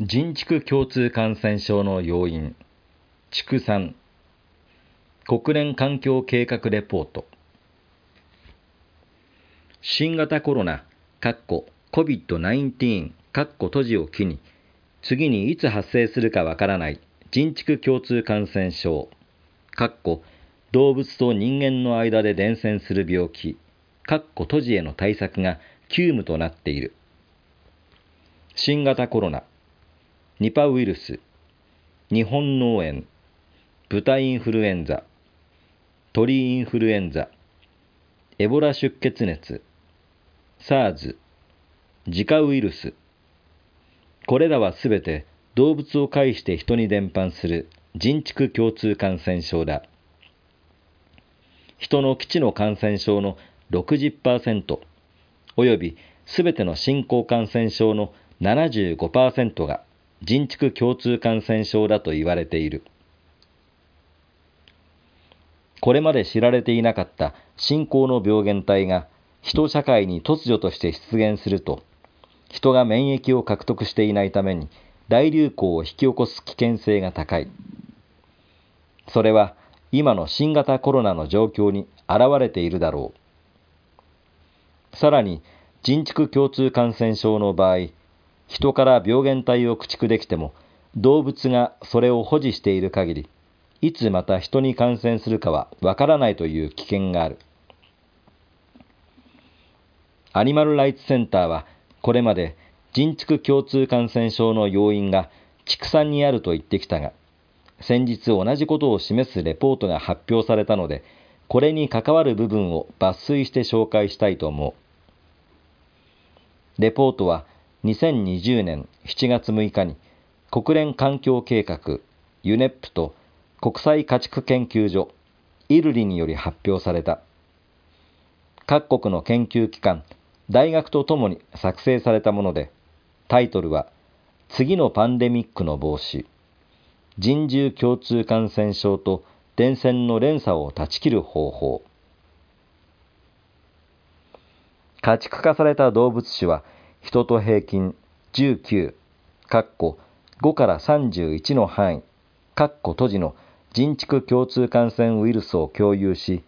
人畜共通感染症の要因。畜産。国連環境計画レポート。新型コロナ。COVID-19 閉じを機に。次にいつ発生するかわからない。人畜共通感染症。動物と人間の間で伝染する病気。閉じへの対策が急務となっている。新型コロナ。ニパウイルス、日本脳炎、豚インフルエンザ、鳥インフルエンザ、エボラ出血熱、SARS、ジカウイルス。これらはすべて動物を介して人に伝播する人畜共通感染症だ。人の基地の感染症の60%およびすべての新興感染症の75%が人畜共通感染症だと言われている。これまで知られていなかった信仰の病原体が人社会に突如として出現すると、人が免疫を獲得していないために大流行を引き起こす危険性が高い。それは今の新型コロナの状況に現れているだろう。さらに人畜共通感染症の場合、人から病原体を駆逐できても、動物がそれを保持している限り、いつまた人に感染するかはわからないという危険がある。アニマルライツセンターは、これまで人畜共通感染症の要因が畜産にあると言ってきたが、先日同じことを示すレポートが発表されたので、これに関わる部分を抜粋して紹介したいと思う。レポートは2020年7月6日に国連環境計画ユネップと国際家畜研究所イルリにより発表された。各国の研究機関大学とともに作成されたものでタイトルは次のパンデミックの防止人獣共通感染症と伝染の連鎖を断ち切る方法。家畜化された動物種は人と平均19、かっこ5から31の範囲、かっこ閉じの人畜共通感染ウイルスを共有し、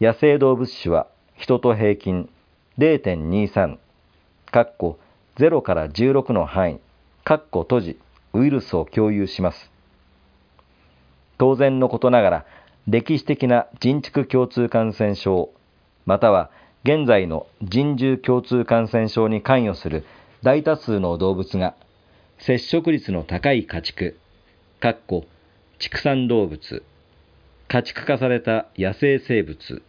野生動物種は人と平均0.23、かっこ0から16の範囲、かっこ閉じ、ウイルスを共有します。当然のことながら、歴史的な人畜共通感染症、または現在の人獣共通感染症に関与する大多数の動物が接触率の高い家畜、かっこ畜産動物、家畜化された野生生物、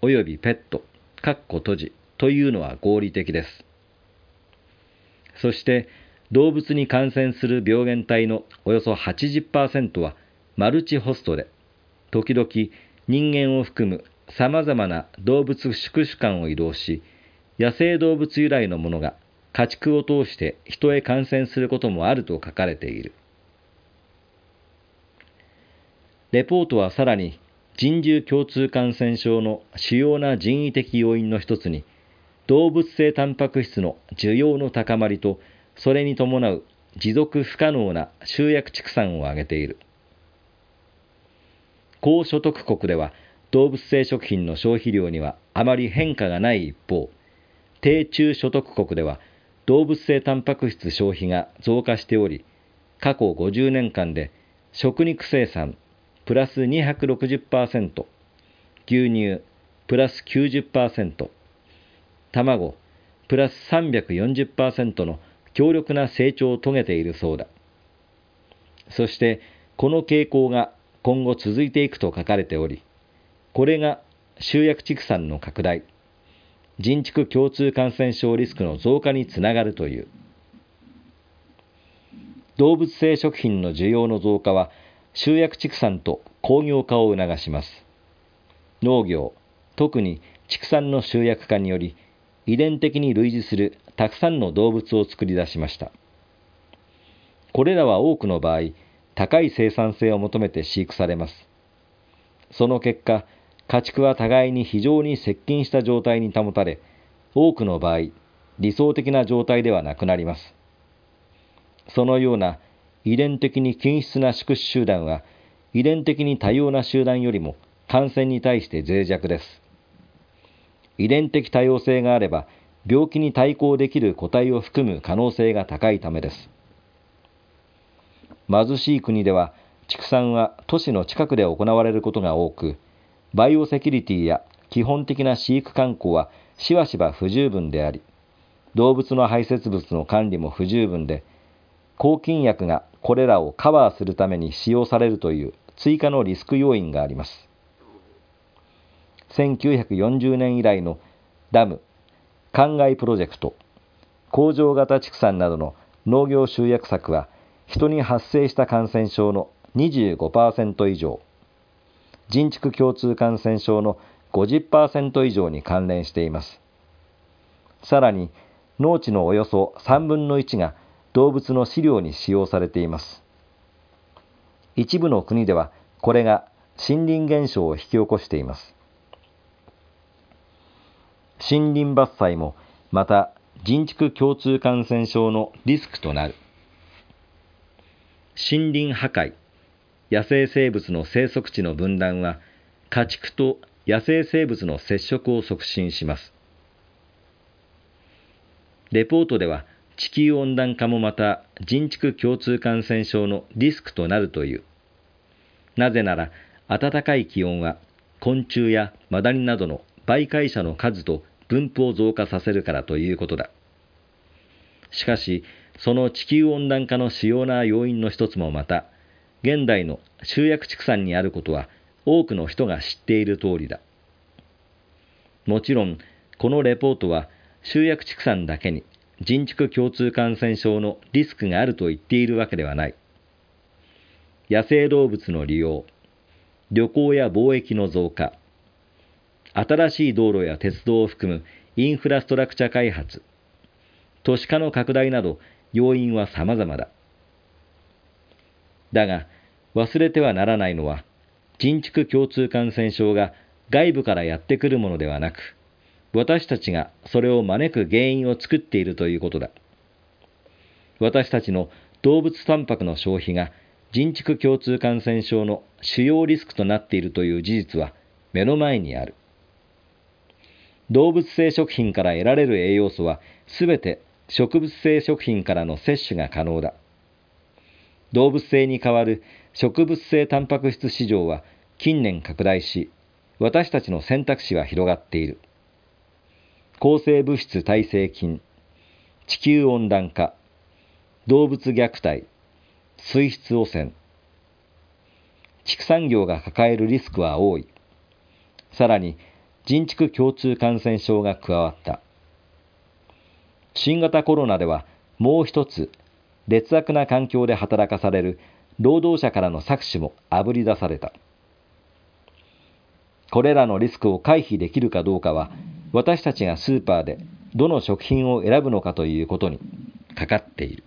およびペット、かっこ閉じというのは合理的です。そして動物に感染する病原体のおよそ80%はマルチホストで、時々人間を含む様々な動物宿主間を移動し、野生動物由来のものが家畜を通して人へ感染することもあると書かれている。レポートはさらに人獣共通感染症の主要な人為的要因の一つに動物性タンパク質の需要の高まりとそれに伴う持続不可能な集約畜産を挙げている高所得国では動物性食品の消費量にはあまり変化がない一方、低中所得国では動物性タンパク質消費が増加しており、過去50年間で食肉生産プラス260%、牛乳プラス90%、卵プラス340%の強力な成長を遂げているそうだ。そしてこの傾向が今後続いていくと書かれており、これが集約畜産の拡大、人畜共通感染症リスクの増加につながるという。動物性食品の需要の増加は集約畜産と工業化を促します。農業、特に畜産の集約化により、遺伝的に類似するたくさんの動物を作り出しました。これらは多くの場合、高い生産性を求めて飼育されます。その結果、家畜は互いに非常に接近した状態に保たれ、多くの場合、理想的な状態ではなくなります。そのような遺伝的に均質な宿主集団は遺伝的に多様な集団よりも感染に対して脆弱です。遺伝的多様性があれば病気に対抗できる個体を含む可能性が高いためです。貧しい国では畜産は都市の近くで行われることが多く、バイオセキュリティや基本的な飼育観光はしばしば不十分であり、動物の排泄物の管理も不十分で、抗菌薬がこれらをカバーするために使用されるという追加のリスク要因があります。1940年以来のダム、灌漑プロジェクト、工場型畜産などの農業集約策は、人に発生した感染症の25%以上、人畜共通感染症の50%以上に関連しています。さらに、農地のおよそ3分の1が動物の飼料に使用されています。一部の国では、これが森林減少を引き起こしています。森林伐採もまた人畜共通感染症のリスクとなる。森林破壊、野生生物の生息地の分断は家畜と野生生物の接触を促進します。レポートでは地球温暖化もまた人畜共通感染症のリスクとなるという。なぜなら暖かい気温は昆虫やマダニなどの媒介者の数と分布を増加させるからということだ。しかし、その地球温暖化の主要な要因の一つもまた、現代の集約畜産にあることは多くの人が知っている通りだ。もちろん、このレポートは集約畜産だけに人畜共通感染症のリスクがあると言っているわけではない。野生動物の利用、旅行や貿易の増加、新しい道路や鉄道を含むインフラストラクチャ開発、都市化の拡大など要因は様々だ。だが、忘れてはならないのは、人畜共通感染症が外部からやってくるものではなく、私たちがそれを招く原因を作っているということだ。私たちの動物タンパクの消費が人畜共通感染症の主要リスクとなっているという事実は目の前にある。動物性食品から得られる栄養素はすべて植物性食品からの摂取が可能だ。動物性に代わる植物性タンパク質市場は近年拡大し、私たちの選択肢は広がっている。抗生物質耐性菌、地球温暖化、動物虐待、水質汚染、畜産業が抱えるリスクは多い。さらに、人畜共通感染症が加わった。新型コロナではもう一つ劣悪な環境で働かされる労働者からの搾取もあぶり出された。これらのリスクを回避できるかどうかは私たちがスーパーでどの食品を選ぶのかということにかかっている。